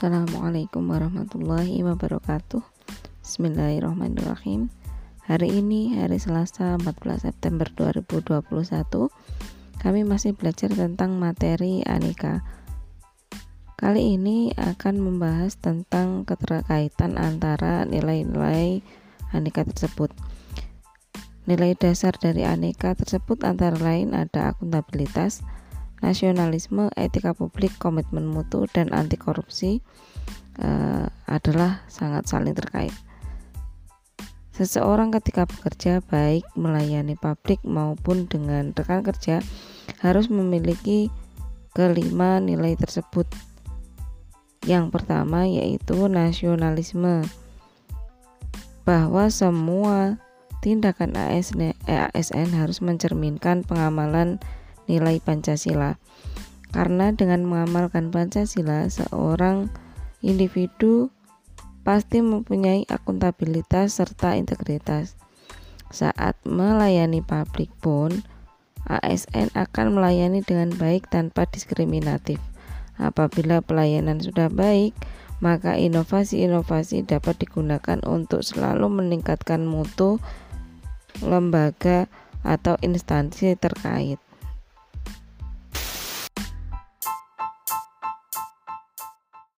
Assalamualaikum warahmatullahi wabarakatuh. Bismillahirrahmanirrahim. Hari ini hari Selasa 14 September 2021 Kami masih belajar tentang materi aneka Kali ini akan membahas tentang keterkaitan antara nilai-nilai aneka tersebut. Nilai dasar dari aneka tersebut antara lain ada akuntabilitas, nasionalisme, etika publik, komitmen mutu, dan anti korupsi uh, adalah sangat saling terkait. Seseorang ketika bekerja baik melayani publik maupun dengan rekan kerja harus memiliki kelima nilai tersebut. Yang pertama yaitu nasionalisme bahwa semua tindakan ASN harus mencerminkan pengamalan nilai Pancasila. Karena dengan mengamalkan Pancasila, seorang individu pasti mempunyai akuntabilitas serta integritas. Saat melayani publik pun, ASN akan melayani dengan baik tanpa diskriminatif. Apabila pelayanan sudah baik, maka inovasi-inovasi dapat digunakan untuk selalu meningkatkan mutu lembaga atau instansi terkait.